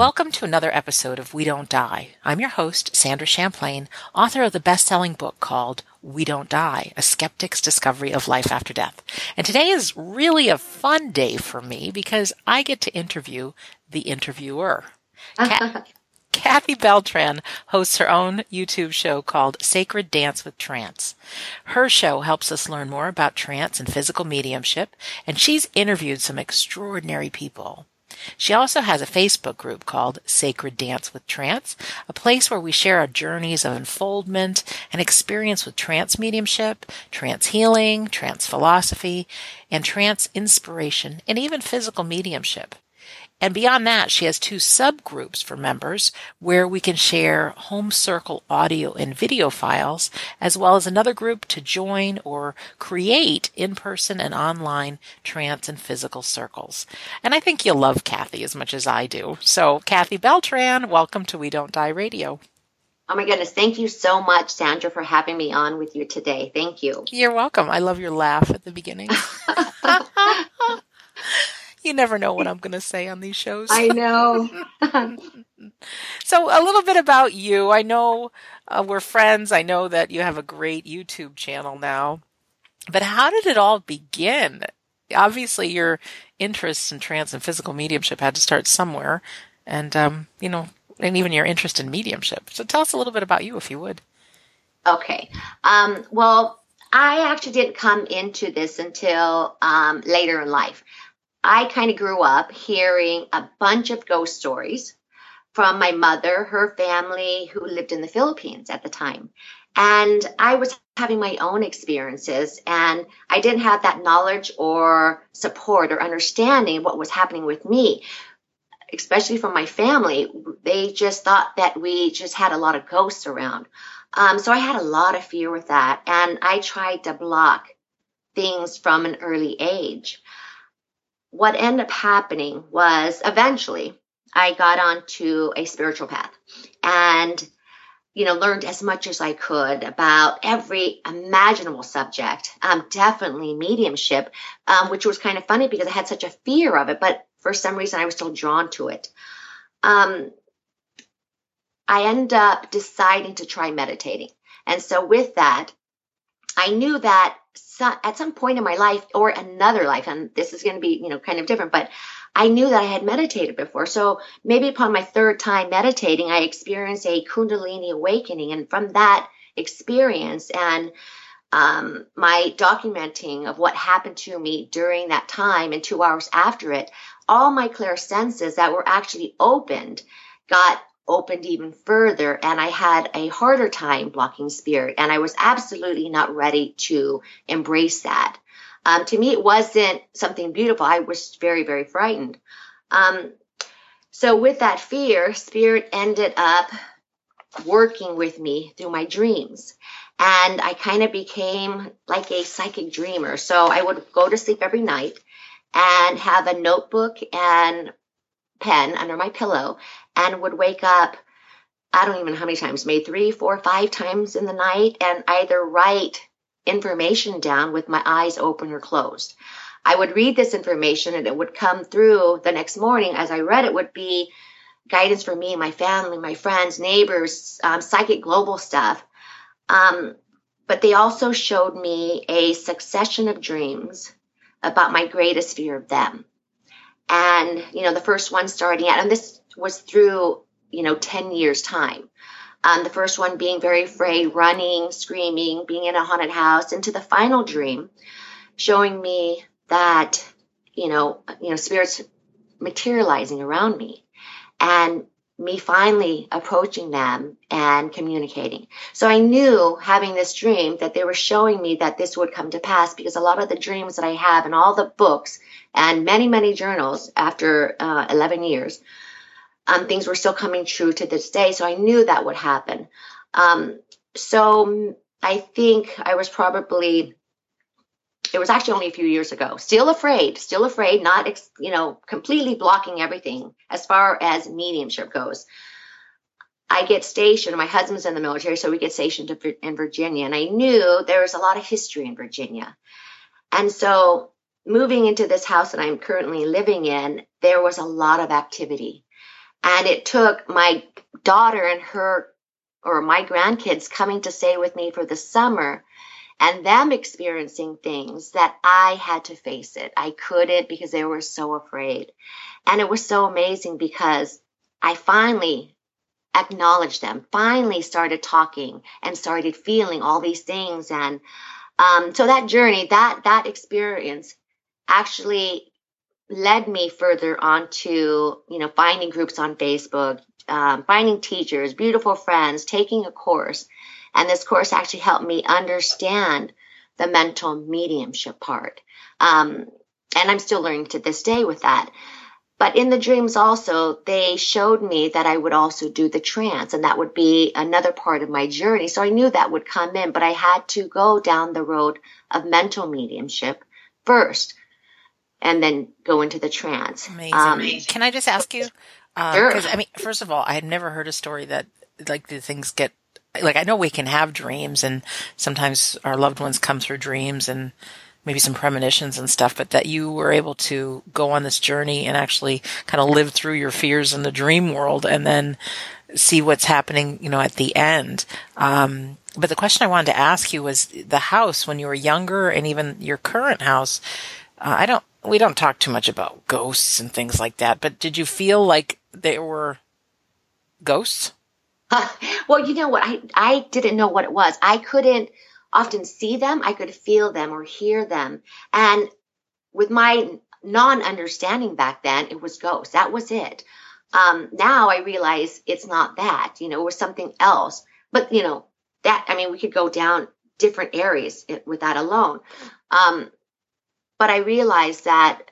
Welcome to another episode of We Don't Die. I'm your host, Sandra Champlain, author of the best-selling book called We Don't Die, A Skeptic's Discovery of Life After Death. And today is really a fun day for me because I get to interview the interviewer. Kathy Beltran hosts her own YouTube show called Sacred Dance with Trance. Her show helps us learn more about trance and physical mediumship, and she's interviewed some extraordinary people. She also has a Facebook group called Sacred Dance with Trance, a place where we share our journeys of unfoldment and experience with trance mediumship, trance healing, trance philosophy, and trance inspiration, and even physical mediumship. And beyond that, she has two subgroups for members where we can share home circle audio and video files, as well as another group to join or create in-person and online trance and physical circles. And I think you'll love Kathy as much as I do. So Kathy Beltran, welcome to We Don't Die Radio. Oh my goodness. Thank you so much, Sandra, for having me on with you today. Thank you. You're welcome. I love your laugh at the beginning. you never know what I'm going to say on these shows. I know. so, a little bit about you. I know uh, we're friends. I know that you have a great YouTube channel now. But how did it all begin? Obviously, your interest in trance and physical mediumship had to start somewhere. And, um, you know, and even your interest in mediumship. So, tell us a little bit about you, if you would. Okay. Um, well, I actually didn't come into this until um, later in life. I kind of grew up hearing a bunch of ghost stories from my mother, her family, who lived in the Philippines at the time. And I was having my own experiences, and I didn't have that knowledge or support or understanding what was happening with me, especially from my family. They just thought that we just had a lot of ghosts around. Um, so I had a lot of fear with that, and I tried to block things from an early age what ended up happening was eventually I got onto a spiritual path and, you know, learned as much as I could about every imaginable subject. Um, definitely mediumship, um, which was kind of funny because I had such a fear of it, but for some reason I was still drawn to it. Um, I end up deciding to try meditating. And so with that, I knew that at some point in my life or another life, and this is going to be, you know, kind of different, but I knew that I had meditated before. So maybe upon my third time meditating, I experienced a Kundalini awakening. And from that experience and um, my documenting of what happened to me during that time and two hours after it, all my clear senses that were actually opened got opened even further and I had a harder time blocking spirit and I was absolutely not ready to embrace that. Um, to me, it wasn't something beautiful. I was very, very frightened. Um, so with that fear, spirit ended up working with me through my dreams. And I kind of became like a psychic dreamer. So I would go to sleep every night and have a notebook and pen under my pillow and would wake up I don't even know how many times, maybe three, four, five times in the night, and either write information down with my eyes open or closed. I would read this information and it would come through the next morning as I read it would be guidance for me, my family, my friends, neighbors, um, psychic global stuff. Um, but they also showed me a succession of dreams about my greatest fear of them. And, you know, the first one starting out, and this was through, you know, 10 years time. Um, the first one being very afraid, running, screaming, being in a haunted house, into the final dream, showing me that, you know, you know, spirits materializing around me. And me finally approaching them and communicating. So I knew having this dream that they were showing me that this would come to pass because a lot of the dreams that I have and all the books and many, many journals after uh, 11 years, um, things were still coming true to this day. So I knew that would happen. Um, so I think I was probably it was actually only a few years ago. Still afraid, still afraid, not, you know, completely blocking everything as far as mediumship goes. I get stationed, my husband's in the military, so we get stationed in Virginia. And I knew there was a lot of history in Virginia. And so moving into this house that I'm currently living in, there was a lot of activity. And it took my daughter and her or my grandkids coming to stay with me for the summer and them experiencing things that I had to face it. I couldn't because they were so afraid. And it was so amazing because I finally acknowledged them, finally started talking and started feeling all these things. And um, so that journey, that that experience actually led me further on to, you know, finding groups on Facebook, um, finding teachers, beautiful friends, taking a course. And this course actually helped me understand the mental mediumship part. Um, and I'm still learning to this day with that. But in the dreams also, they showed me that I would also do the trance and that would be another part of my journey. So I knew that would come in, but I had to go down the road of mental mediumship first and then go into the trance. Amazing. Um, Can I just ask you? Uh, sure. Cause I mean, first of all, I had never heard a story that like the things get like I know we can have dreams and sometimes our loved ones come through dreams and maybe some premonitions and stuff, but that you were able to go on this journey and actually kind of live through your fears in the dream world and then see what's happening, you know, at the end. Um, but the question I wanted to ask you was the house when you were younger and even your current house. Uh, I don't, we don't talk too much about ghosts and things like that, but did you feel like there were ghosts? Uh, well, you know what? I, I didn't know what it was. I couldn't, often see them, I could feel them or hear them. And with my non understanding back then, it was ghosts. That was it. Um, now I realize it's not that, you know, it was something else. But, you know, that, I mean, we could go down different areas with that alone. Um, but I realized that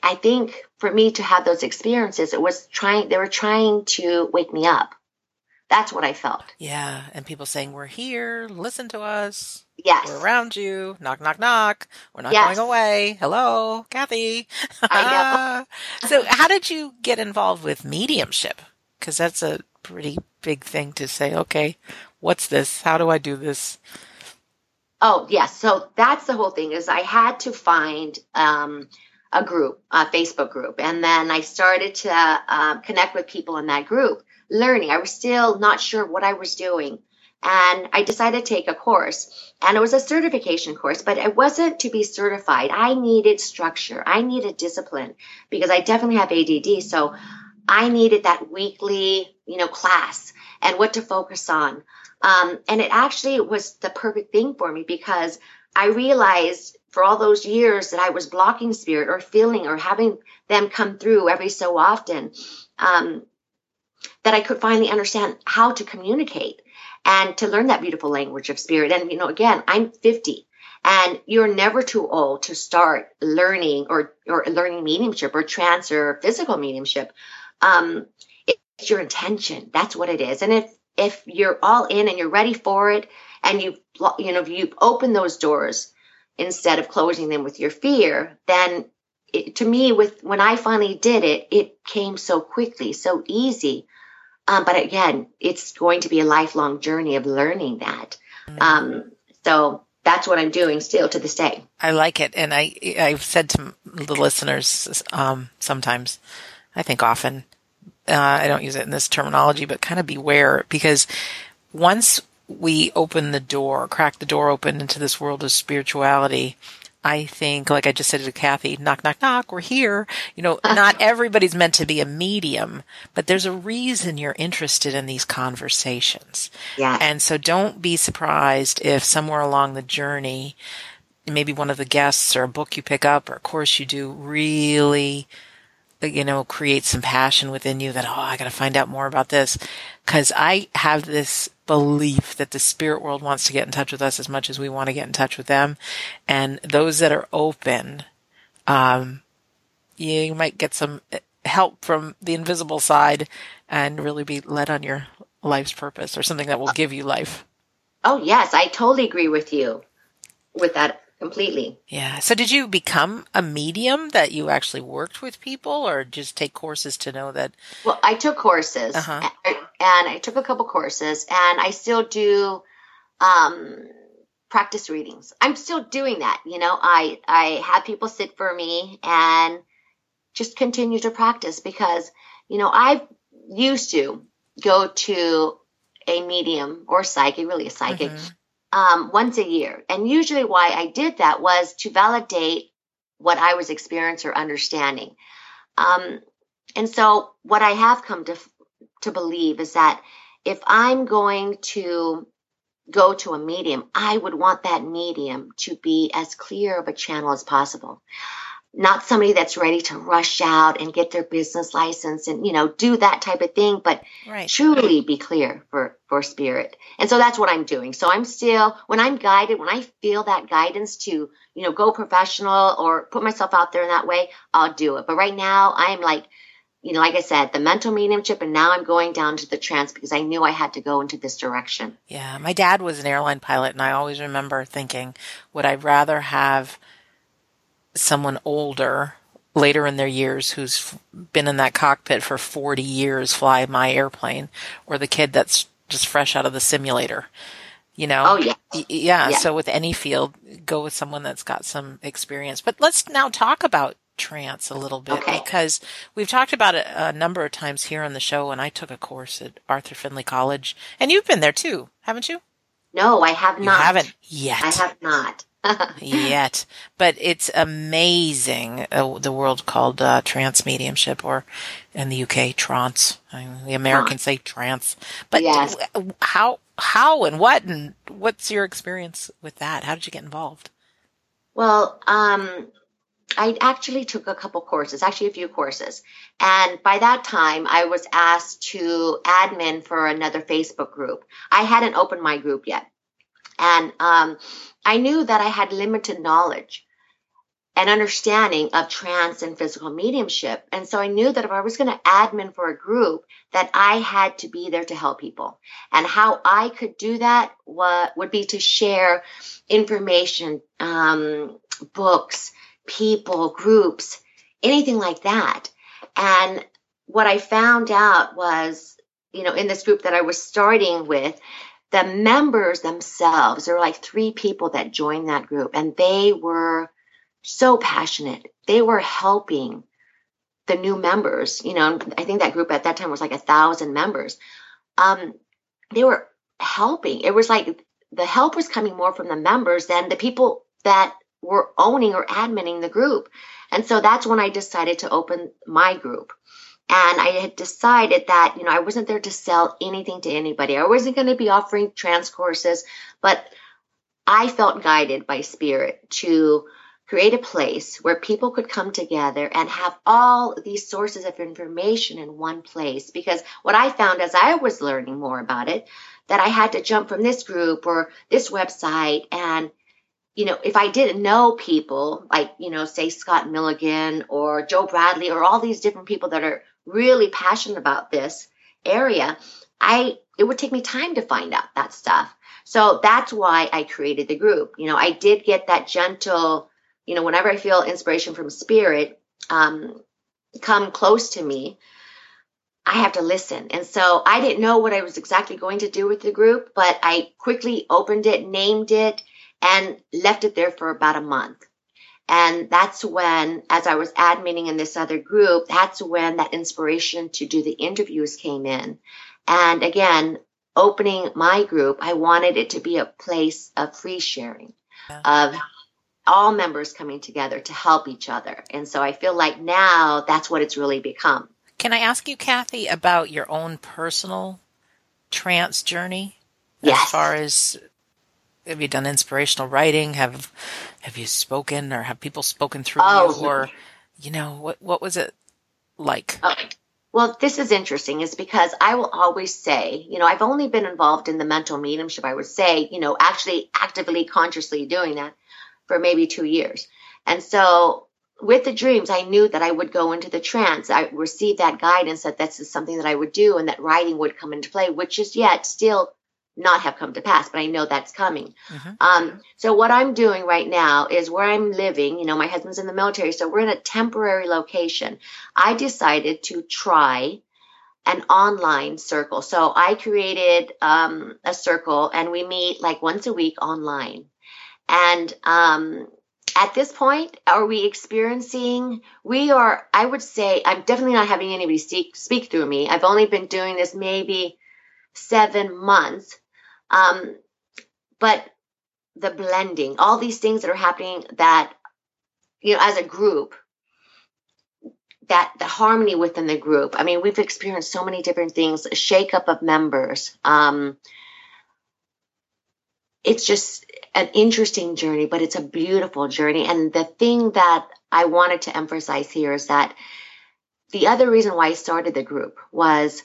I think for me to have those experiences, it was trying, they were trying to wake me up. That's what I felt. Yeah. And people saying, We're here, listen to us. Yes. We're around you. Knock, knock, knock. We're not yes. going away. Hello, Kathy. I know. so, how did you get involved with mediumship? Because that's a pretty big thing to say, okay, what's this? How do I do this? Oh, yes. So, that's the whole thing is I had to find, um, a group, a Facebook group. And then I started to uh, connect with people in that group learning. I was still not sure what I was doing. And I decided to take a course. And it was a certification course, but it wasn't to be certified. I needed structure. I needed discipline because I definitely have ADD. So I needed that weekly, you know, class and what to focus on. Um, and it actually was the perfect thing for me because I realized for all those years that I was blocking spirit or feeling or having them come through every so often. Um, that I could finally understand how to communicate and to learn that beautiful language of spirit. And, you know, again, I'm 50 and you're never too old to start learning or, or learning mediumship or trance or physical mediumship. Um, it's your intention. That's what it is. And if, if you're all in and you're ready for it and you, you know, if you open those doors instead of closing them with your fear, then it, to me, with when I finally did it, it came so quickly, so easy. Um, but again, it's going to be a lifelong journey of learning that. Um, so that's what I'm doing still to this day. I like it. And I, I've said to the listeners, um, sometimes, I think often, uh, I don't use it in this terminology, but kind of beware because once we open the door, crack the door open into this world of spirituality, I think, like I just said to Kathy, knock, knock, knock, we're here. You know, not everybody's meant to be a medium, but there's a reason you're interested in these conversations. Yeah. And so don't be surprised if somewhere along the journey, maybe one of the guests or a book you pick up or a course you do really you know, create some passion within you that, oh, I got to find out more about this. Cause I have this belief that the spirit world wants to get in touch with us as much as we want to get in touch with them. And those that are open, um, you might get some help from the invisible side and really be led on your life's purpose or something that will give you life. Oh, yes. I totally agree with you with that completely. Yeah. So did you become a medium that you actually worked with people or just take courses to know that? Well, I took courses uh-huh. and I took a couple courses and I still do, um, practice readings. I'm still doing that. You know, I, I have people sit for me and just continue to practice because you know, I used to go to a medium or psychic, really a psychic, mm-hmm. Um, once a year. And usually why I did that was to validate what I was experiencing or understanding. Um, and so what I have come to to believe is that if I'm going to go to a medium, I would want that medium to be as clear of a channel as possible. Not somebody that's ready to rush out and get their business license and, you know, do that type of thing, but right. truly be clear for, for spirit. And so that's what I'm doing. So I'm still, when I'm guided, when I feel that guidance to, you know, go professional or put myself out there in that way, I'll do it. But right now I'm like, you know, like I said, the mental mediumship, and now I'm going down to the trance because I knew I had to go into this direction. Yeah, my dad was an airline pilot, and I always remember thinking, would I rather have someone older, later in their years, who's been in that cockpit for 40 years fly my airplane, or the kid that's just fresh out of the simulator? You know? Oh, yeah. yeah. Yeah. So with any field, go with someone that's got some experience. But let's now talk about trance a little bit okay. because we've talked about it a number of times here on the show and I took a course at Arthur Findlay College and you've been there too, haven't you? No, I have not. You haven't yet. I have not. Yet, but it's amazing. Uh, the world called uh, trance mediumship, or in the UK, trance. I mean, the Americans huh. say trance. But yes. how, how, and what, and what's your experience with that? How did you get involved? Well, um, I actually took a couple courses, actually a few courses. And by that time, I was asked to admin for another Facebook group. I hadn't opened my group yet. And um, I knew that I had limited knowledge and understanding of trance and physical mediumship. And so I knew that if I was going to admin for a group, that I had to be there to help people. And how I could do that would be to share information, um, books, people, groups, anything like that. And what I found out was, you know, in this group that I was starting with, the members themselves, there were like three people that joined that group, and they were so passionate. They were helping the new members. You know, I think that group at that time was like a thousand members. Um, they were helping. It was like the help was coming more from the members than the people that were owning or adminning the group. And so that's when I decided to open my group. And I had decided that, you know, I wasn't there to sell anything to anybody. I wasn't going to be offering trance courses, but I felt guided by spirit to create a place where people could come together and have all these sources of information in one place. Because what I found as I was learning more about it, that I had to jump from this group or this website and you know, if I didn't know people like, you know, say Scott Milligan or Joe Bradley or all these different people that are really passionate about this area, I it would take me time to find out that stuff. So that's why I created the group. You know, I did get that gentle, you know, whenever I feel inspiration from spirit um, come close to me, I have to listen. And so I didn't know what I was exactly going to do with the group, but I quickly opened it, named it, and left it there for about a month. And that's when, as I was adminning in this other group, that's when that inspiration to do the interviews came in. And again, opening my group, I wanted it to be a place of free sharing, yeah. of all members coming together to help each other. And so I feel like now that's what it's really become. Can I ask you, Kathy, about your own personal trance journey? Yes. As far as have you done inspirational writing? Have have you spoken or have people spoken through oh. you or you know what what was it like? Oh. Well, this is interesting is because I will always say, you know, I've only been involved in the mental mediumship, I would say, you know, actually actively consciously doing that for maybe 2 years. And so with the dreams, I knew that I would go into the trance. I received that guidance that this is something that I would do and that writing would come into play, which is yet still not have come to pass, but I know that's coming. Mm-hmm. Um, so what I'm doing right now is where I'm living, you know, my husband's in the military, so we're in a temporary location. I decided to try an online circle. So I created um, a circle and we meet like once a week online. And um, at this point, are we experiencing? We are. I would say I'm definitely not having anybody speak, speak through me. I've only been doing this maybe seven months, um, but the blending, all these things that are happening that you know as a group that the harmony within the group. I mean, we've experienced so many different things, a shakeup of members. Um, it's just an interesting journey, but it's a beautiful journey. And the thing that I wanted to emphasize here is that the other reason why I started the group was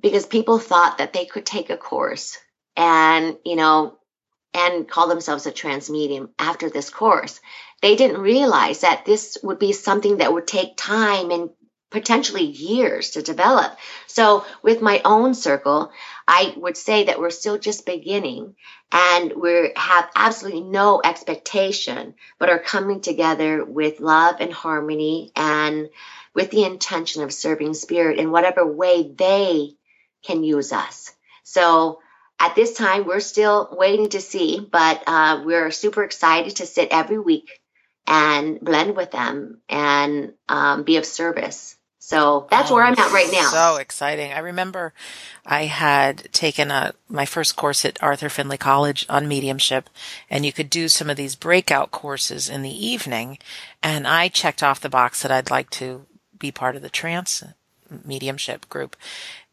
because people thought that they could take a course and, you know, and call themselves a trance medium after this course. They didn't realize that this would be something that would take time and potentially years to develop. So with my own circle, I would say that we're still just beginning and we have absolutely no expectation, but are coming together with love and harmony and with the intention of serving spirit in whatever way they can use us. So at this time, we're still waiting to see, but uh, we're super excited to sit every week and blend with them and um, be of service. So that's oh, where I'm at right now. So exciting. I remember I had taken a, my first course at Arthur Findlay College on mediumship and you could do some of these breakout courses in the evening. And I checked off the box that I'd like to be part of the trance mediumship group.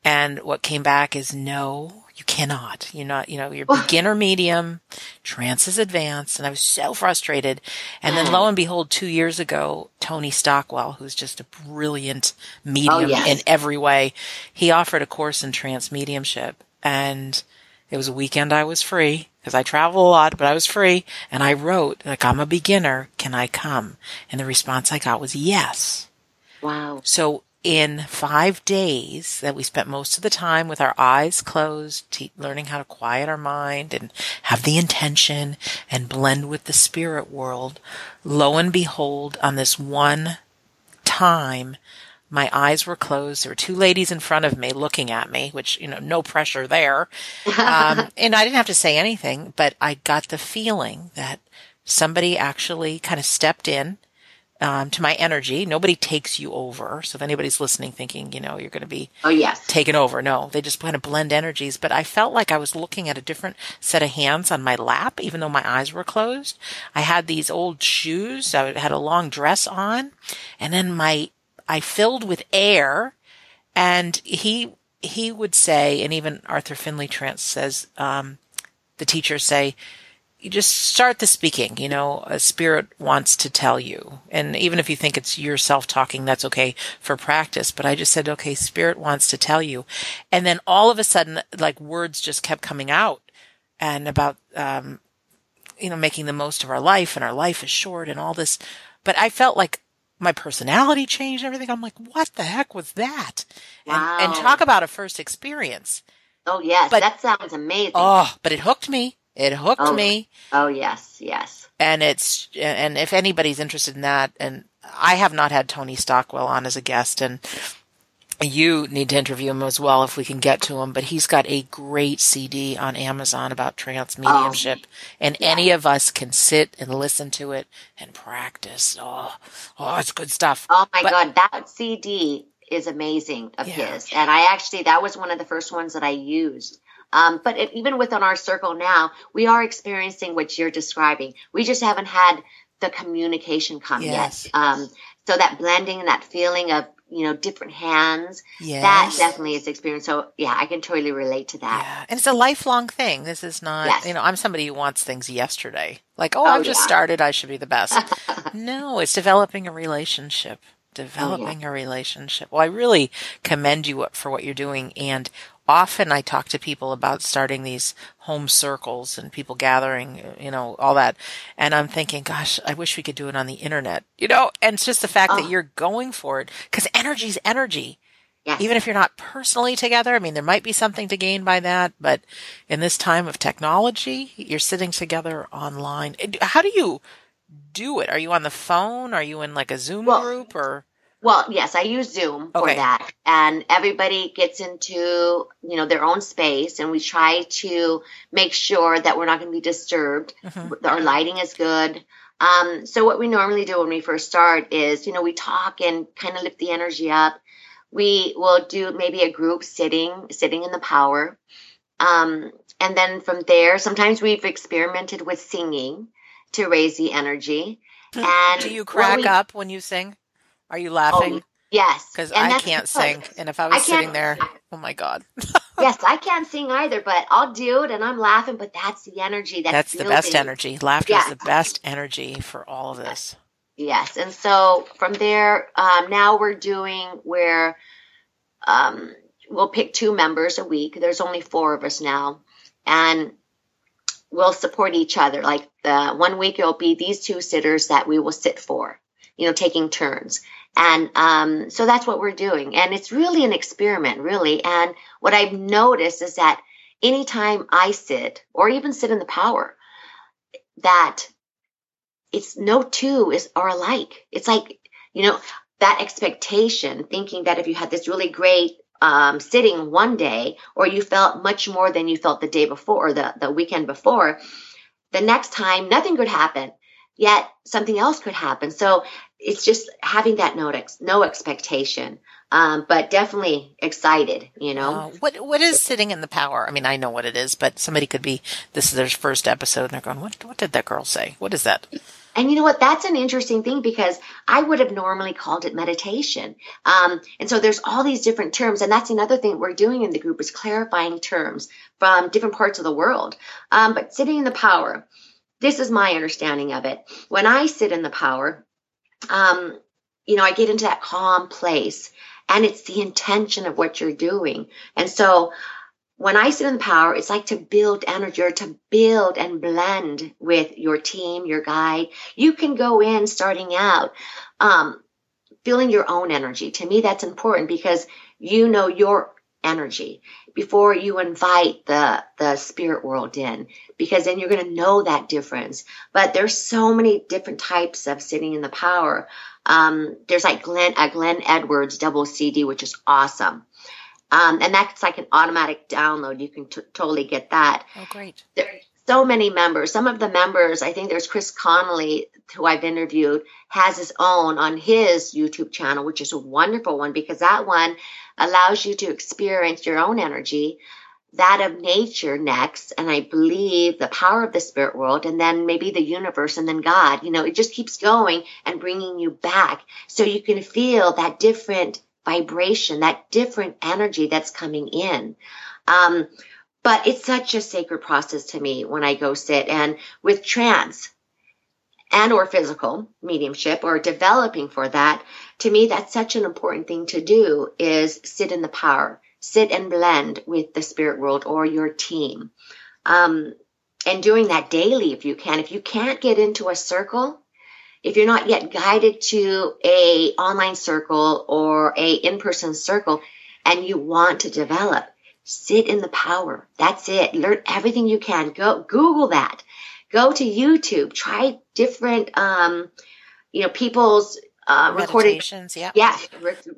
And what came back is no, you cannot. You're not, you know, you're beginner medium, trance is advanced. And I was so frustrated. And then lo and behold, two years ago, Tony Stockwell, who's just a brilliant medium oh, yes. in every way, he offered a course in trance mediumship. And it was a weekend I was free because I travel a lot, but I was free. And I wrote, like, I'm a beginner. Can I come? And the response I got was yes. Wow. So in five days that we spent most of the time with our eyes closed, te- learning how to quiet our mind and have the intention and blend with the spirit world, lo and behold, on this one time, my eyes were closed. There were two ladies in front of me looking at me, which, you know, no pressure there. Um, and I didn't have to say anything, but I got the feeling that somebody actually kind of stepped in um, to my energy. Nobody takes you over. So if anybody's listening thinking, you know, you're going to be oh, yes. taken over, no, they just kind of blend energies. But I felt like I was looking at a different set of hands on my lap, even though my eyes were closed. I had these old shoes. I had a long dress on and then my, I filled with air and he, he would say, and even Arthur Findlay Trance says, um, the teachers say, you just start the speaking. You know, a spirit wants to tell you. And even if you think it's yourself talking, that's okay for practice. But I just said, okay, spirit wants to tell you. And then all of a sudden, like words just kept coming out and about, um, you know, making the most of our life and our life is short and all this. But I felt like my personality changed and everything. I'm like, what the heck was that? Wow. And, and talk about a first experience. Oh yes, but, that sounds amazing. Oh, but it hooked me. It hooked oh, me. Oh yes, yes. And it's and if anybody's interested in that, and I have not had Tony Stockwell on as a guest, and you need to interview him as well if we can get to him. But he's got a great CD on Amazon about trance mediumship, oh, and yeah. any of us can sit and listen to it and practice. Oh, oh, it's good stuff. Oh my but, god, that CD is amazing of yeah. his, and I actually that was one of the first ones that I used. Um, but it, even within our circle now, we are experiencing what you're describing. We just haven't had the communication come yes. yet. Um, so that blending and that feeling of you know different hands yes. that definitely is experience so yeah i can totally relate to that yeah. and it's a lifelong thing this is not yes. you know i'm somebody who wants things yesterday like oh, oh i've just yeah. started i should be the best no it's developing a relationship developing oh, yeah. a relationship well i really commend you for what you're doing and often I talk to people about starting these home circles and people gathering, you know, all that. And I'm thinking, gosh, I wish we could do it on the internet, you know, and it's just the fact oh. that uh-huh. you're going for it because energy's energy. Yes. Even if you're not personally together, I mean, there might be something to gain by that, but in this time of technology, you're sitting together online. How do you do it? Are you on the phone? Are you in like a Zoom well, group or? Well, yes, I use Zoom for that. And everybody gets into, you know, their own space and we try to make sure that we're not going to be disturbed. Mm-hmm. Our lighting is good. Um, so what we normally do when we first start is, you know, we talk and kind of lift the energy up. We will do maybe a group sitting, sitting in the power. Um, and then from there, sometimes we've experimented with singing to raise the energy. And do you crack we, up when you sing? Are you laughing? Oh, yes, because I can't sing, and if I was I sitting there, oh my god. yes, I can't sing either, but I'll do it, and I'm laughing. But that's the energy. That's, that's the best energy. Laughter yes. is the best energy for all of this. Yes, and so from there, um, now we're doing where um, we'll pick two members a week. There's only four of us now, and we'll support each other. Like the one week it'll be these two sitters that we will sit for, you know, taking turns. And um, so that's what we're doing. And it's really an experiment, really. And what I've noticed is that anytime I sit or even sit in the power, that it's no two is are alike. It's like, you know, that expectation, thinking that if you had this really great um, sitting one day, or you felt much more than you felt the day before or the, the weekend before, the next time nothing could happen, yet something else could happen. So it's just having that no, ex- no expectation, um, but definitely excited, you know. Uh, what What is sitting in the power? I mean, I know what it is, but somebody could be, this is their first episode, and they're going, what, what did that girl say? What is that? And you know what? That's an interesting thing because I would have normally called it meditation. Um, and so there's all these different terms. And that's another thing we're doing in the group is clarifying terms from different parts of the world. Um, but sitting in the power, this is my understanding of it. When I sit in the power, um, you know, I get into that calm place and it's the intention of what you're doing. And so when I sit in the power, it's like to build energy or to build and blend with your team, your guide. You can go in starting out, um, feeling your own energy. To me, that's important because you know your energy before you invite the the spirit world in because then you're going to know that difference but there's so many different types of sitting in the power um, there's like glenn a glenn edwards double cd which is awesome um, and that's like an automatic download. You can t- totally get that. Oh, great. There's so many members. Some of the members, I think there's Chris Connolly, who I've interviewed, has his own on his YouTube channel, which is a wonderful one because that one allows you to experience your own energy, that of nature next, and I believe the power of the spirit world, and then maybe the universe, and then God. You know, it just keeps going and bringing you back so you can feel that different vibration, that different energy that's coming in. Um, but it's such a sacred process to me when I go sit and with trance and or physical mediumship or developing for that. To me, that's such an important thing to do is sit in the power, sit and blend with the spirit world or your team. Um, and doing that daily if you can. If you can't get into a circle, if you're not yet guided to a online circle or a in-person circle and you want to develop, sit in the power. That's it. Learn everything you can. Go Google that. Go to YouTube. Try different, um, you know, people's uh, recorded. Yeah. Yeah.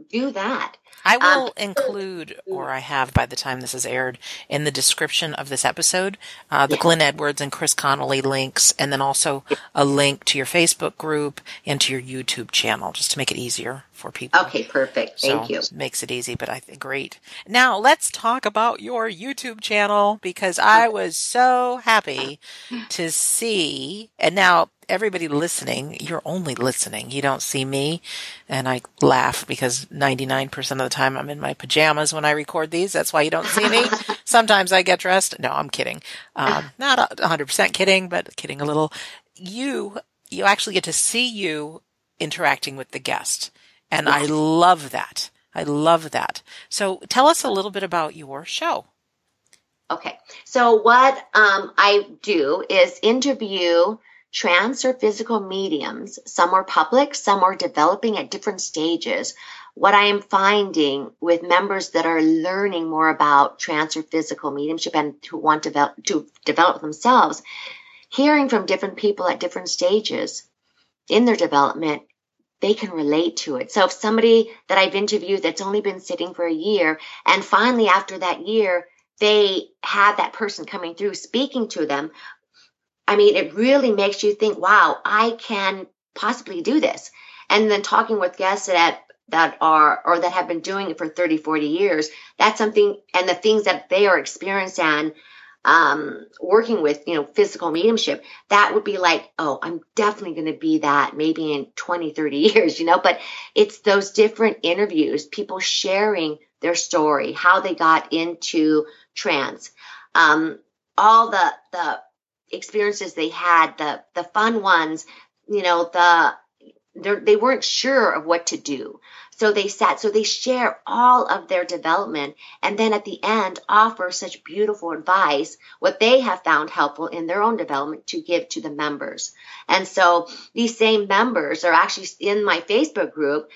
Do that. I um, will um, include, or I have by the time this is aired, in the description of this episode, uh, the yeah. Glenn Edwards and Chris Connolly links, and then also a link to your Facebook group and to your YouTube channel, just to make it easier for people. Okay, perfect. Thank so, you. Makes it easy, but I think great. Now let's talk about your YouTube channel because I was so happy to see, and now everybody listening, you're only listening. You don't see me. And I laugh because 99% of the time I'm in my pajamas when I record these. That's why you don't see me. Sometimes I get dressed. No, I'm kidding. Um, not 100% kidding, but kidding a little. You, you actually get to see you interacting with the guest. And I love that. I love that. So tell us a little bit about your show. Okay. So what um, I do is interview trance or physical mediums. Some are public, some are developing at different stages. What I am finding with members that are learning more about trance or physical mediumship and who want to develop, to develop themselves, hearing from different people at different stages in their development they can relate to it. So if somebody that I've interviewed that's only been sitting for a year and finally after that year, they have that person coming through speaking to them, I mean, it really makes you think, wow, I can possibly do this. And then talking with guests that that are or that have been doing it for 30 40 years that's something and the things that they are experienced and um, working with you know physical mediumship that would be like oh i'm definitely going to be that maybe in 20 30 years you know but it's those different interviews people sharing their story how they got into trance um, all the the experiences they had the the fun ones you know the they weren't sure of what to do so they sat, so they share all of their development and then at the end offer such beautiful advice, what they have found helpful in their own development to give to the members. And so these same members are actually in my Facebook group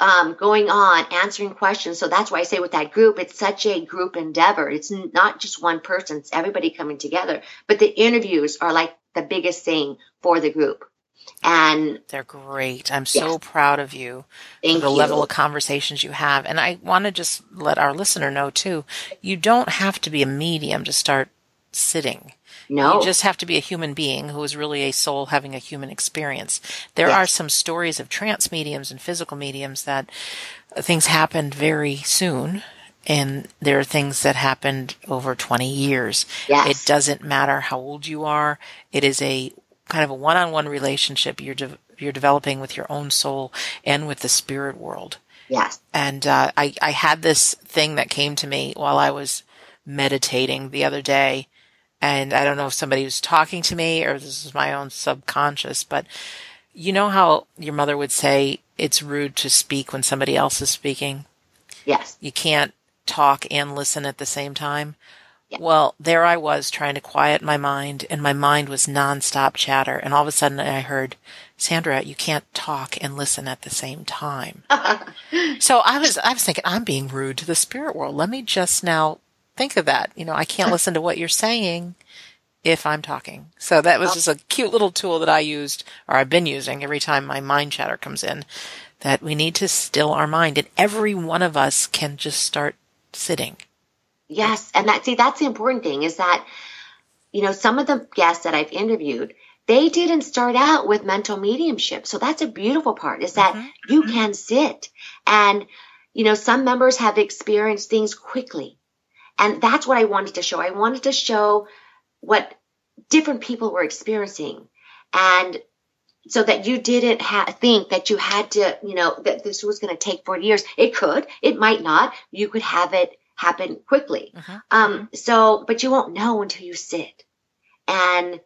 um, going on answering questions. So that's why I say with that group, it's such a group endeavor. It's not just one person, it's everybody coming together. But the interviews are like the biggest thing for the group. And they're great. I'm so yes. proud of you Thank for the you. level of conversations you have. And I want to just let our listener know too, you don't have to be a medium to start sitting. No. You just have to be a human being who is really a soul having a human experience. There yes. are some stories of trance mediums and physical mediums that things happened very soon and there are things that happened over 20 years. Yes. It doesn't matter how old you are. It is a kind of a one-on-one relationship you're de- you're developing with your own soul and with the spirit world. Yes. And uh, I I had this thing that came to me while I was meditating the other day, and I don't know if somebody was talking to me or this is my own subconscious, but you know how your mother would say it's rude to speak when somebody else is speaking. Yes. You can't talk and listen at the same time. Well, there I was trying to quiet my mind, and my mind was nonstop chatter. And all of a sudden, I heard, Sandra, you can't talk and listen at the same time. so I was, I was thinking, I'm being rude to the spirit world. Let me just now think of that. You know, I can't listen to what you're saying if I'm talking. So that was just a cute little tool that I used, or I've been using every time my mind chatter comes in. That we need to still our mind, and every one of us can just start sitting Yes. And that, see, that's the important thing is that, you know, some of the guests that I've interviewed, they didn't start out with mental mediumship. So that's a beautiful part is that mm-hmm. you mm-hmm. can sit and, you know, some members have experienced things quickly. And that's what I wanted to show. I wanted to show what different people were experiencing and so that you didn't ha- think that you had to, you know, that this was going to take 40 years. It could, it might not. You could have it happen quickly. Uh-huh. Um, so, but you won't know until you sit. And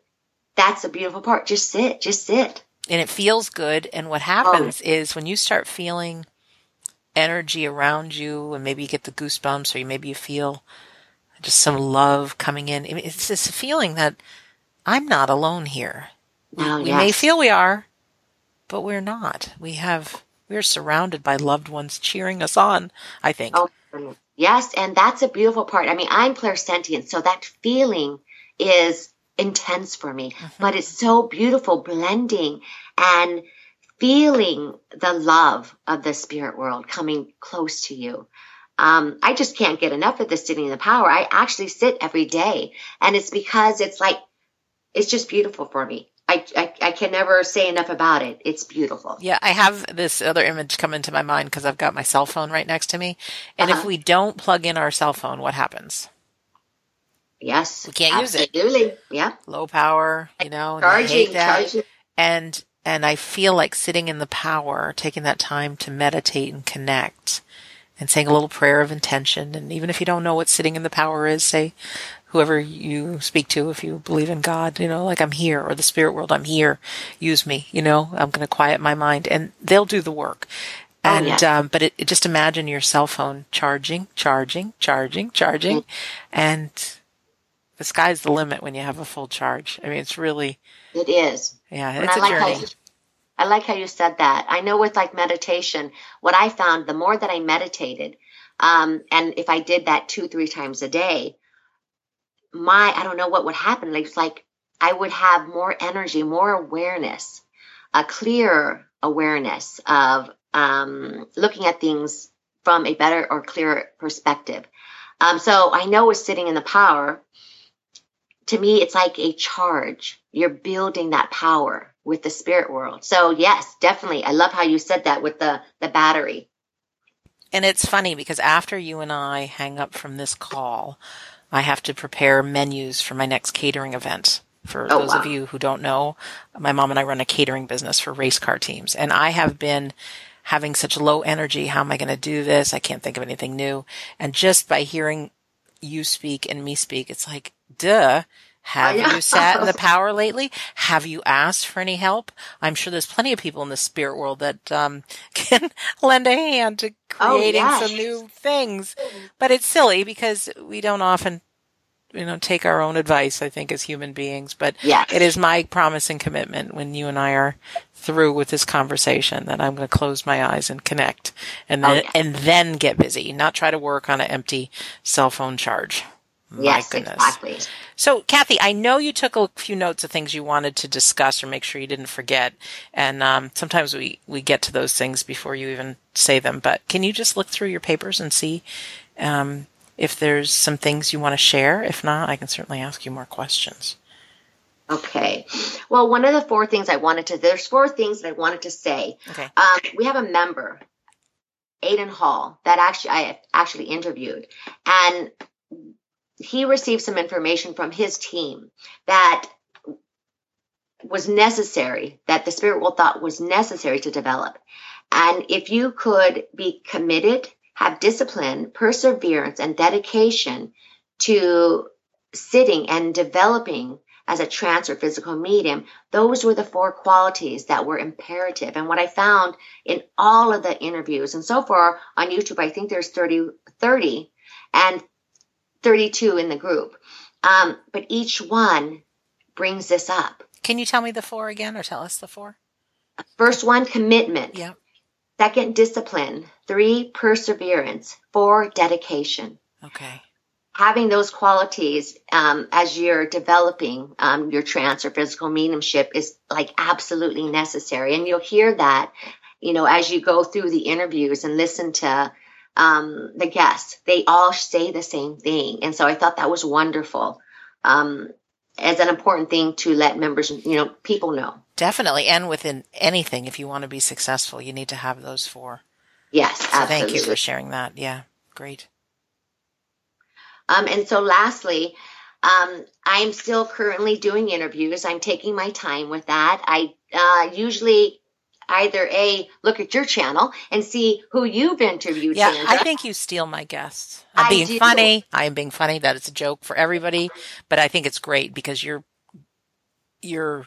that's the beautiful part. Just sit, just sit. And it feels good. And what happens oh. is when you start feeling energy around you and maybe you get the goosebumps or maybe you feel just some love coming in. It's this feeling that I'm not alone here. Oh, we yes. may feel we are, but we're not. We have, we're surrounded by loved ones cheering us on, I think. Oh, Yes, and that's a beautiful part. I mean, I'm clairsentient, so that feeling is intense for me, mm-hmm. but it's so beautiful blending and feeling the love of the spirit world coming close to you. Um, I just can't get enough of the sitting in the power. I actually sit every day, and it's because it's like it's just beautiful for me. I, I, I, can never say enough about it. It's beautiful. Yeah, I have this other image come into my mind because I've got my cell phone right next to me. And uh-huh. if we don't plug in our cell phone, what happens? Yes. We can't absolutely. use it. Absolutely, yeah. Low power, you know. Charging, charging. And, and I feel like sitting in the power, taking that time to meditate and connect and saying a little prayer of intention. And even if you don't know what sitting in the power is, say, whoever you speak to, if you believe in God, you know, like I'm here or the spirit world, I'm here. Use me, you know, I'm going to quiet my mind and they'll do the work. Oh, and, oh, yeah. um, but it, it, just imagine your cell phone charging, charging, charging, charging. Mm-hmm. And the sky's the limit when you have a full charge. I mean, it's really. It is. Yeah, it's a like journey. I like how you said that. I know with like meditation, what I found, the more that I meditated, um, and if I did that two, three times a day, my I don't know what would happen. It's like I would have more energy, more awareness, a clearer awareness of um, looking at things from a better or clearer perspective. Um, so I know with sitting in the power, to me, it's like a charge. You're building that power with the spirit world. So yes, definitely. I love how you said that with the, the battery. And it's funny because after you and I hang up from this call, I have to prepare menus for my next catering event. For oh, those wow. of you who don't know, my mom and I run a catering business for race car teams. And I have been having such low energy. How am I going to do this? I can't think of anything new. And just by hearing you speak and me speak, it's like, duh. Have you sat in the power lately? Have you asked for any help? I'm sure there's plenty of people in the spirit world that um, can lend a hand to oh, creating oh, some new things. But it's silly because we don't often you know, take our own advice, I think, as human beings. But yes. it is my promise and commitment when you and I are through with this conversation that I'm going to close my eyes and connect and then, oh, and then get busy, not try to work on an empty cell phone charge. My yes, goodness. exactly. So, Kathy, I know you took a few notes of things you wanted to discuss or make sure you didn't forget. And um, sometimes we, we get to those things before you even say them. But can you just look through your papers and see um, if there's some things you want to share. If not, I can certainly ask you more questions. Okay. Well, one of the four things I wanted to, there's four things that I wanted to say. Okay. Um, we have a member, Aiden Hall, that actually I actually interviewed, and he received some information from his team that was necessary, that the spirit world thought was necessary to develop. And if you could be committed have discipline, perseverance, and dedication to sitting and developing as a trance or physical medium, those were the four qualities that were imperative. And what I found in all of the interviews, and so far on YouTube, I think there's 30, 30 and 32 in the group. Um, but each one brings this up. Can you tell me the four again or tell us the four? First one, commitment. Yeah. Second, discipline. Three, perseverance. Four, dedication. Okay. Having those qualities um, as you're developing um, your trance or physical mediumship is like absolutely necessary. And you'll hear that, you know, as you go through the interviews and listen to um, the guests. They all say the same thing. And so I thought that was wonderful. Um, as an important thing to let members, you know, people know. Definitely. And within anything, if you want to be successful, you need to have those four. Yes. So absolutely. thank you for sharing that. Yeah. Great. Um, and so lastly, um, I'm still currently doing interviews. I'm taking my time with that. I uh, usually either a look at your channel and see who you've interviewed. Yeah, Sandra. I think you steal my guests. I'm I being do. funny. I am being funny. That it's a joke for everybody, but I think it's great because you're you're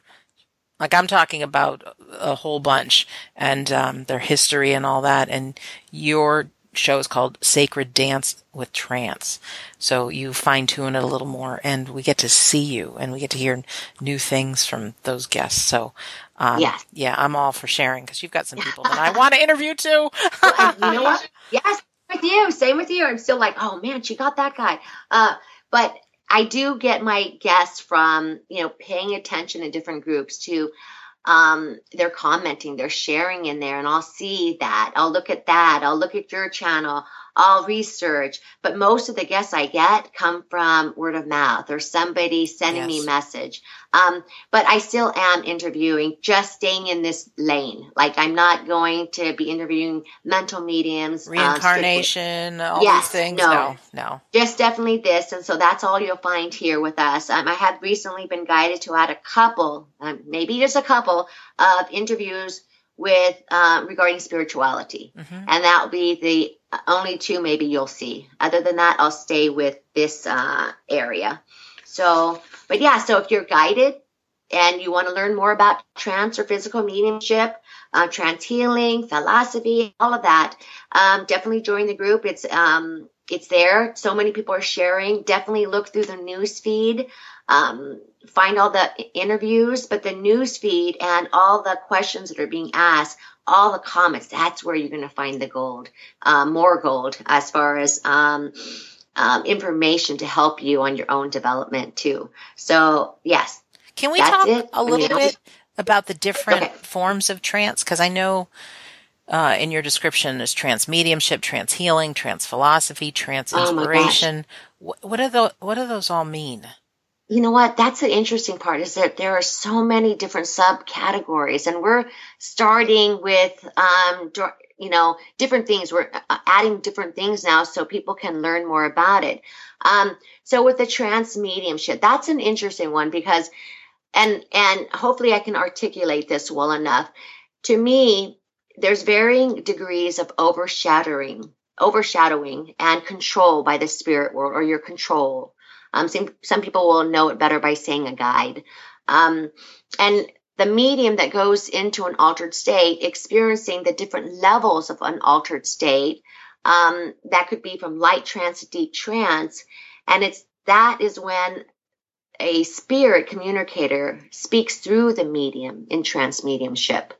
like I'm talking about a whole bunch and um, their history and all that, and your show is called Sacred Dance with Trance. So you fine tune it a little more and we get to see you and we get to hear new things from those guests. So, um, yeah, yeah, I'm all for sharing because you've got some people that I want to interview too. well, you know what? Yes, with you. Same with you. I'm still like, oh man, she got that guy. Uh, but I do get my guests from, you know, paying attention in different groups to um, they're commenting, they're sharing in there, and I'll see that. I'll look at that. I'll look at your channel. I'll research. But most of the guests I get come from word of mouth or somebody sending yes. me message. Um, but I still am interviewing, just staying in this lane. Like I'm not going to be interviewing mental mediums, uh, reincarnation, uh, all yes, these things. No, no, no, just definitely this. And so that's all you'll find here with us. Um, I have recently been guided to add a couple, um, maybe just a couple of interviews with uh, regarding spirituality, mm-hmm. and that will be the only two maybe you'll see. Other than that, I'll stay with this uh, area. So, but yeah, so if you're guided and you want to learn more about trance or physical mediumship, uh, trance healing, philosophy, all of that, um, definitely join the group. It's um, it's there. So many people are sharing. Definitely look through the news feed. Um, find all the interviews, but the news feed and all the questions that are being asked all the comments. That's where you're going to find the gold, uh, more gold as far as um, um, information to help you on your own development too. So yes. Can we talk it. a little I mean, bit about the different okay. forms of trance? Because I know uh, in your description is trance mediumship, trance healing, trance philosophy, trance oh inspiration. Oh what, what do those? What do those all mean? You know what? That's the interesting part is that there are so many different subcategories, and we're starting with, um, you know, different things. We're uh, adding different things now so people can learn more about it. Um, so with the trance mediumship, that's an interesting one because, and and hopefully I can articulate this well enough. To me, there's varying degrees of overshadowing, overshadowing and control by the spirit world or your control. Um, some, some people will know it better by saying a guide. Um, and the medium that goes into an altered state, experiencing the different levels of an altered state, um, that could be from light trance to deep trance. And it's that is when a spirit communicator speaks through the medium in trance mediumship.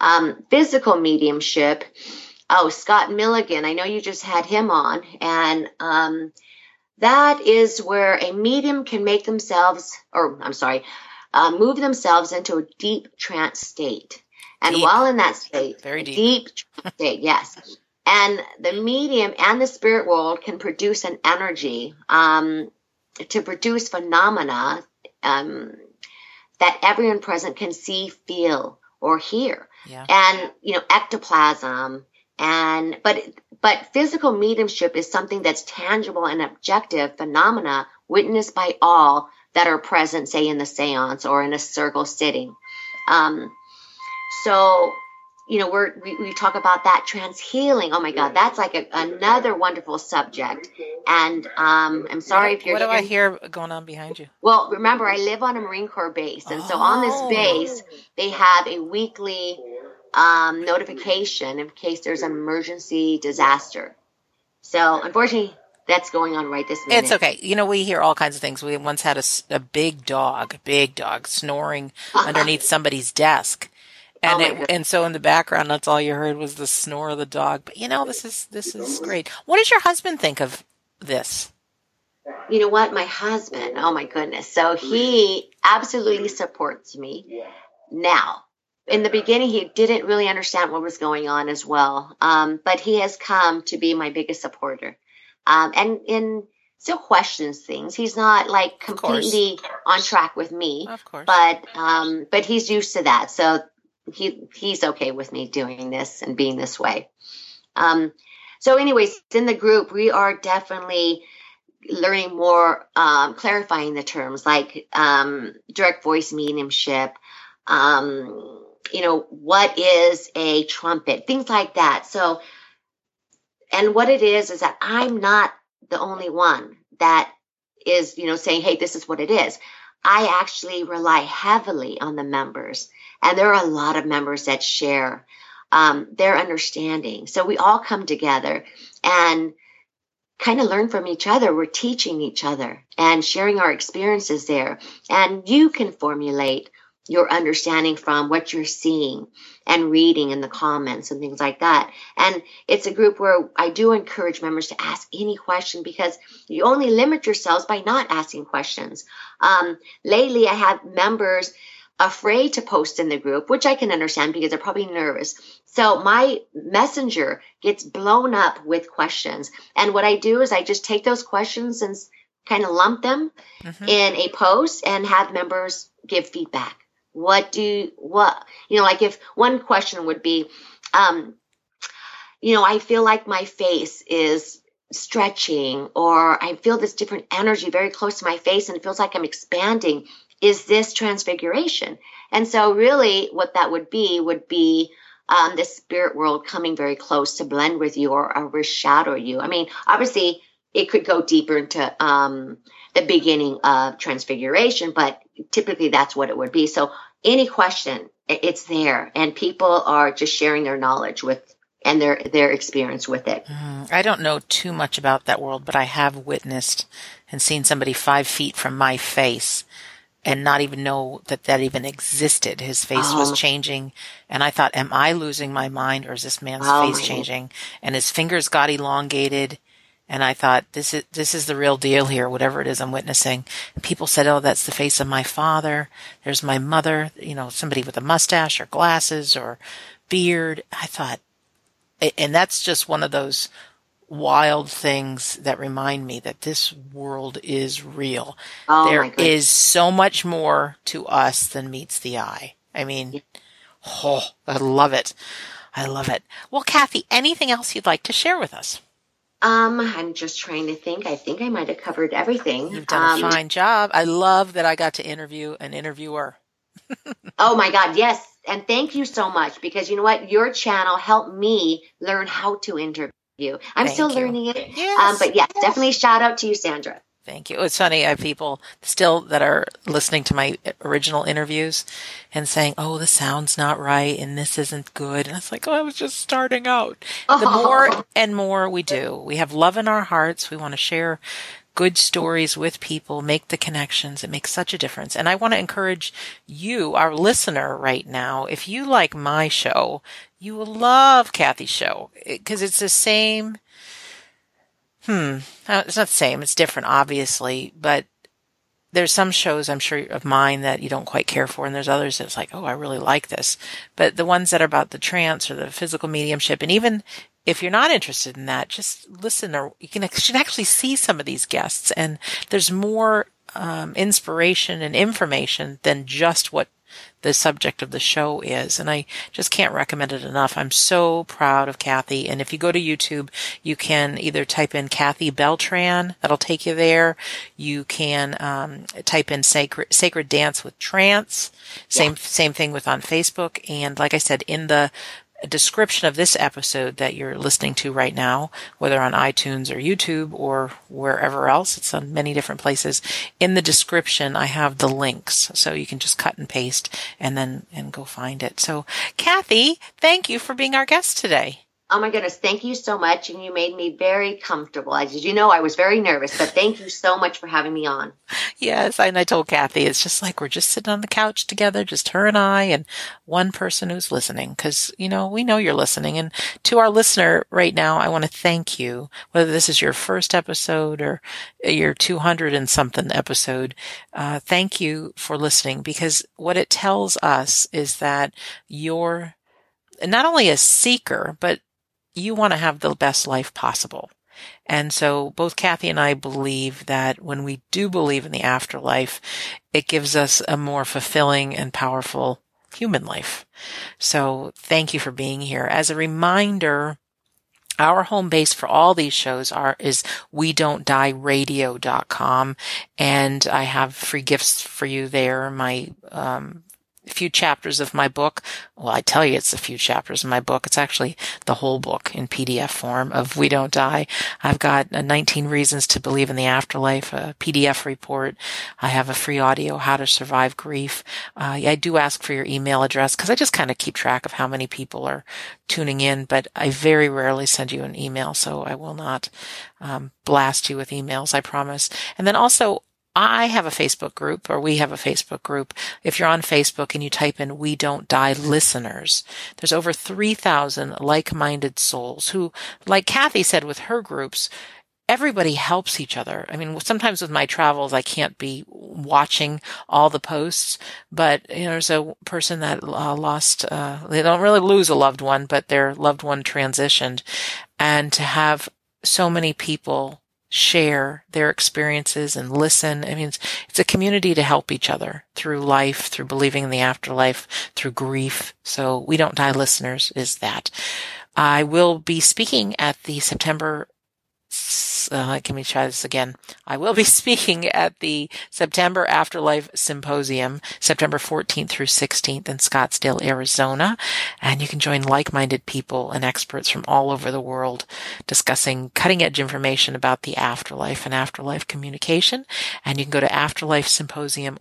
Um, physical mediumship. Oh, Scott Milligan. I know you just had him on, and um, that is where a medium can make themselves, or I'm sorry, uh, move themselves into a deep trance state. And deep. while in that state, very deep, deep state, yes. And the medium and the spirit world can produce an energy um, to produce phenomena um, that everyone present can see, feel, or hear. Yeah. And you know, ectoplasm, and but but physical mediumship is something that's tangible and objective phenomena witnessed by all that are present, say in the seance or in a circle sitting. Um, so you know, we're, we, we talk about that trance healing. Oh my God, that's like a, another wonderful subject. And um, I'm sorry what, if you're. What do I hear going on behind you? Well, remember, I live on a Marine Corps base, and oh. so on this oh. base, they have a weekly um, notification in case there's an emergency disaster. So unfortunately, that's going on right this minute. It's okay. You know, we hear all kinds of things. We once had a, a big dog, big dog, snoring underneath somebody's desk. And oh it, and so in the background, that's all you heard was the snore of the dog. But you know, this is this is great. What does your husband think of this? You know what, my husband. Oh my goodness. So he absolutely supports me. Now, in the beginning, he didn't really understand what was going on as well. Um, but he has come to be my biggest supporter. Um, and in still questions things. He's not like completely on track with me. Of course. But um, but he's used to that. So he he's okay with me doing this and being this way. Um, so, anyways, in the group, we are definitely learning more, um, clarifying the terms like um, direct voice mediumship. Um, you know, what is a trumpet? Things like that. So, and what it is is that I'm not the only one that is, you know, saying, hey, this is what it is. I actually rely heavily on the members and there are a lot of members that share um, their understanding. So we all come together and kind of learn from each other. We're teaching each other and sharing our experiences there. And you can formulate your understanding from what you're seeing and reading in the comments and things like that. And it's a group where I do encourage members to ask any question because you only limit yourselves by not asking questions. Um, lately, I have members afraid to post in the group, which I can understand because they're probably nervous. So my messenger gets blown up with questions. And what I do is I just take those questions and kind of lump them mm-hmm. in a post and have members give feedback. What do, what, you know, like if one question would be, um, you know, I feel like my face is stretching or I feel this different energy very close to my face and it feels like I'm expanding is this transfiguration? And so, really, what that would be would be um, the spirit world coming very close to blend with you or overshadow you. I mean, obviously, it could go deeper into um, the beginning of transfiguration, but typically that's what it would be. So, any question, it's there, and people are just sharing their knowledge with and their their experience with it. Mm, I don't know too much about that world, but I have witnessed and seen somebody five feet from my face and not even know that that even existed. His face oh. was changing. And I thought, am I losing my mind or is this man's oh. face changing? And his fingers got elongated. And I thought, this is, this is the real deal here, whatever it is I'm witnessing. And people said, oh, that's the face of my father. There's my mother, you know, somebody with a mustache or glasses or beard. I thought, and that's just one of those wild things that remind me that this world is real. Oh, there is so much more to us than meets the eye. I mean, oh, I love it. I love it. Well, Kathy, anything else you'd like to share with us? Um, I'm just trying to think. I think I might have covered everything. You've done Um, a fine job. I love that I got to interview an interviewer. Oh my God, yes. And thank you so much because you know what? Your channel helped me learn how to interview. I'm Thank still you. learning it. Yes. Um, but yes, definitely shout out to you, Sandra. Thank you. It's funny. I have people still that are listening to my original interviews and saying, "Oh, the sound's not right, and this isn't good." And it's like, "Oh, I was just starting out." The more and more we do, we have love in our hearts. We want to share good stories with people, make the connections. It makes such a difference. And I want to encourage you, our listener, right now. If you like my show, you will love Kathy's show because it's the same Hmm. Uh, It's not the same. It's different, obviously, but there's some shows I'm sure of mine that you don't quite care for, and there's others that's like, oh, I really like this. But the ones that are about the trance or the physical mediumship, and even if you're not interested in that, just listen, or you can actually see some of these guests, and there's more um, inspiration and information than just what the subject of the show is. And I just can't recommend it enough. I'm so proud of Kathy. And if you go to YouTube, you can either type in Kathy Beltran. That'll take you there. You can um, type in sacred, sacred dance with trance. Same, same thing with on Facebook. And like I said, in the description of this episode that you're listening to right now, whether on iTunes or YouTube or wherever else, it's on many different places. In the description, I have the links, so you can just cut and paste and then and go find it. So, Kathy, thank you for being our guest today. Oh my goodness, thank you so much. And you made me very comfortable. As you know, I was very nervous, but thank you so much for having me on. Yes, and I told Kathy it's just like we're just sitting on the couch together, just her and I, and one person who's listening. Because you know we know you're listening, and to our listener right now, I want to thank you. Whether this is your first episode or your 200 and something episode, uh, thank you for listening. Because what it tells us is that you're not only a seeker, but you want to have the best life possible. And so both Kathy and I believe that when we do believe in the afterlife, it gives us a more fulfilling and powerful human life. So thank you for being here. As a reminder, our home base for all these shows are is we don't die radio.com and I have free gifts for you there. My um few chapters of my book. Well, I tell you, it's a few chapters of my book. It's actually the whole book in PDF form of We Don't Die. I've got uh, 19 reasons to believe in the afterlife, a PDF report. I have a free audio, How to Survive Grief. Uh, I do ask for your email address because I just kind of keep track of how many people are tuning in, but I very rarely send you an email, so I will not um, blast you with emails, I promise. And then also, I have a Facebook group or we have a Facebook group. If you're on Facebook and you type in We Don't Die listeners, there's over 3,000 like-minded souls who, like Kathy said with her groups, everybody helps each other. I mean, sometimes with my travels, I can't be watching all the posts, but you know, there's a person that uh, lost, uh, they don't really lose a loved one, but their loved one transitioned. And to have so many people share their experiences and listen. I mean, it's, it's a community to help each other through life, through believing in the afterlife, through grief. So we don't die listeners is that. I will be speaking at the September uh, let me try this again. I will be speaking at the September Afterlife Symposium, September 14th through 16th in Scottsdale, Arizona. And you can join like-minded people and experts from all over the world discussing cutting edge information about the afterlife and afterlife communication. And you can go to Afterlife Symposium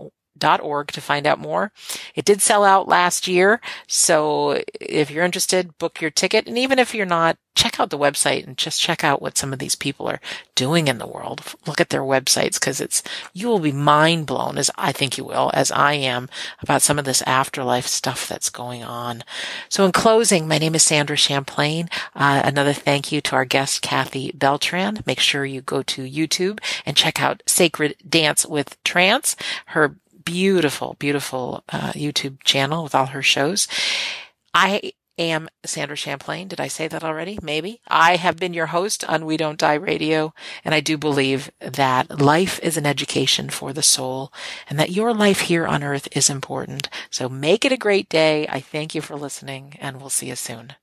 org to find out more. It did sell out last year. So if you're interested, book your ticket. And even if you're not, check out the website and just check out what some of these people are doing in the world. Look at their websites because it's, you will be mind blown as I think you will, as I am about some of this afterlife stuff that's going on. So in closing, my name is Sandra Champlain. Uh, another thank you to our guest, Kathy Beltran. Make sure you go to YouTube and check out Sacred Dance with Trance. Her beautiful, beautiful uh, YouTube channel with all her shows. I am Sandra Champlain. Did I say that already? Maybe. I have been your host on We Don't Die Radio, and I do believe that life is an education for the soul and that your life here on earth is important. So make it a great day. I thank you for listening, and we'll see you soon.